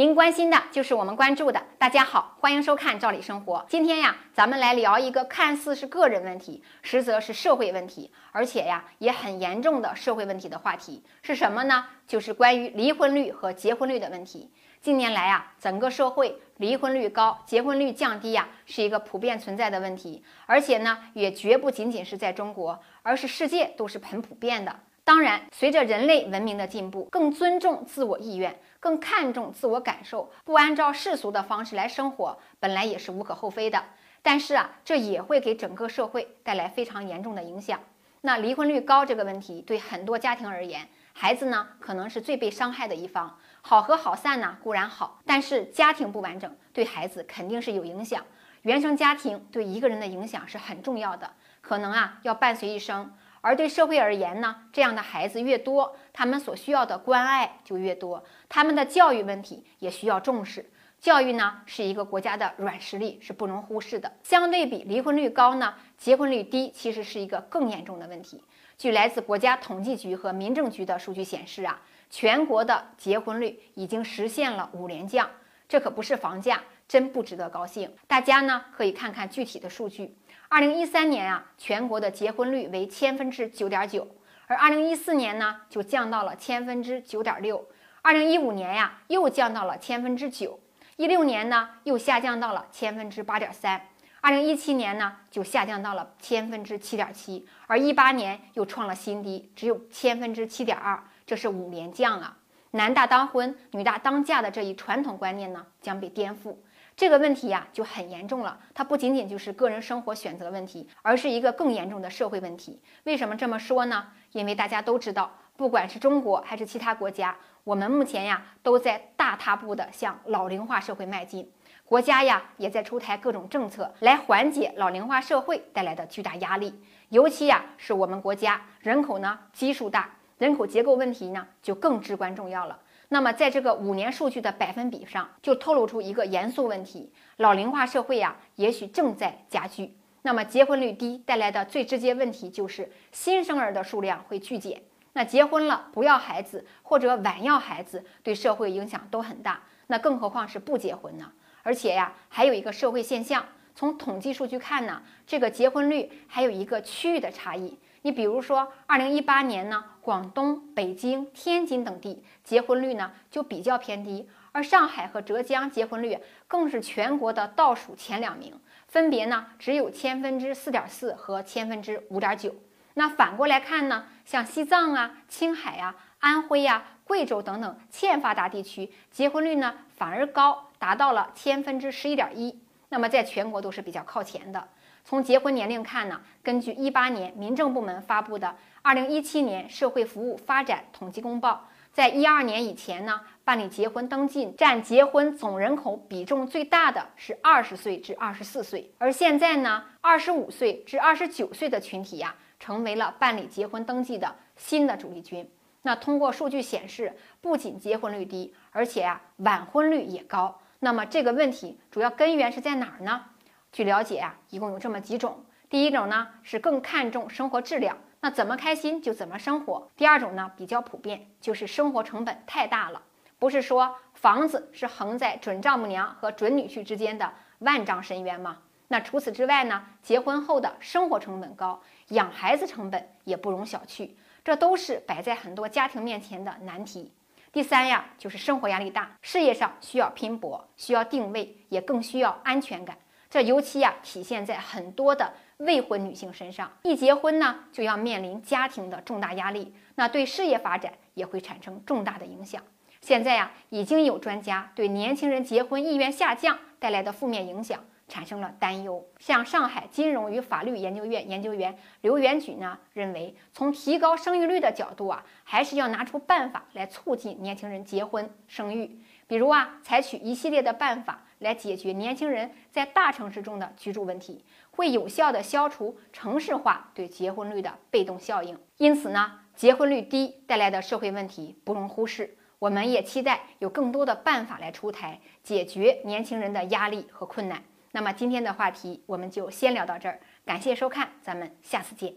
您关心的就是我们关注的。大家好，欢迎收看《赵理生活》。今天呀，咱们来聊一个看似是个人问题，实则是社会问题，而且呀也很严重的社会问题的话题是什么呢？就是关于离婚率和结婚率的问题。近年来啊，整个社会离婚率高、结婚率降低呀，是一个普遍存在的问题，而且呢，也绝不仅仅是在中国，而是世界都是很普遍的。当然，随着人类文明的进步，更尊重自我意愿，更看重自我感受，不按照世俗的方式来生活，本来也是无可厚非的。但是啊，这也会给整个社会带来非常严重的影响。那离婚率高这个问题，对很多家庭而言，孩子呢可能是最被伤害的一方。好合好散呢固然好，但是家庭不完整，对孩子肯定是有影响。原生家庭对一个人的影响是很重要的，可能啊要伴随一生。而对社会而言呢，这样的孩子越多，他们所需要的关爱就越多，他们的教育问题也需要重视。教育呢是一个国家的软实力，是不容忽视的。相对比离婚率高呢，结婚率低其实是一个更严重的问题。据来自国家统计局和民政局的数据显示啊，全国的结婚率已经实现了五连降，这可不是房价，真不值得高兴。大家呢可以看看具体的数据。二零一三年啊，全国的结婚率为千分之九点九，而二零一四年呢，就降到了千分之九点六。二零一五年呀，又降到了千分之九。一六年呢，又下降到了千分之八点三。二零一七年呢，就下降到了千分之七点七，而一八年又创了新低，只有千分之七点二。这是五连降啊！男大当婚，女大当嫁的这一传统观念呢，将被颠覆。这个问题呀就很严重了，它不仅仅就是个人生活选择问题，而是一个更严重的社会问题。为什么这么说呢？因为大家都知道，不管是中国还是其他国家，我们目前呀都在大踏步的向老龄化社会迈进，国家呀也在出台各种政策来缓解老龄化社会带来的巨大压力。尤其呀是我们国家人口呢基数大，人口结构问题呢就更至关重要了。那么，在这个五年数据的百分比上，就透露出一个严肃问题：老龄化社会呀，也许正在加剧。那么，结婚率低带来的最直接问题就是新生儿的数量会剧减。那结婚了不要孩子或者晚要孩子，对社会影响都很大。那更何况是不结婚呢？而且呀，还有一个社会现象，从统计数据看呢，这个结婚率还有一个区域的差异。你比如说，二零一八年呢，广东、北京、天津等地结婚率呢就比较偏低，而上海和浙江结婚率更是全国的倒数前两名，分别呢只有千分之四点四和千分之五点九。那反过来看呢，像西藏啊、青海啊、安徽呀、贵州等等欠发达地区，结婚率呢反而高，达到了千分之十一点一。那么在全国都是比较靠前的。从结婚年龄看呢，根据一八年民政部门发布的《二零一七年社会服务发展统计公报》，在一二年以前呢，办理结婚登记占结婚总人口比重最大的是二十岁至二十四岁，而现在呢，二十五岁至二十九岁的群体呀，成为了办理结婚登记的新的主力军。那通过数据显示，不仅结婚率低，而且啊，晚婚率也高。那么这个问题主要根源是在哪儿呢？据了解啊，一共有这么几种。第一种呢是更看重生活质量，那怎么开心就怎么生活。第二种呢比较普遍，就是生活成本太大了。不是说房子是横在准丈母娘和准女婿之间的万丈深渊吗？那除此之外呢，结婚后的生活成本高，养孩子成本也不容小觑，这都是摆在很多家庭面前的难题。第三呀，就是生活压力大，事业上需要拼搏，需要定位，也更需要安全感。这尤其呀体现在很多的未婚女性身上，一结婚呢就要面临家庭的重大压力，那对事业发展也会产生重大的影响。现在呀，已经有专家对年轻人结婚意愿下降带来的负面影响产生了担忧。像上海金融与法律研究院研究员刘元举呢认为，从提高生育率的角度啊，还是要拿出办法来促进年轻人结婚生育，比如啊，采取一系列的办法。来解决年轻人在大城市中的居住问题，会有效的消除城市化对结婚率的被动效应。因此呢，结婚率低带来的社会问题不容忽视。我们也期待有更多的办法来出台，解决年轻人的压力和困难。那么今天的话题我们就先聊到这儿感谢收看咱们下次见。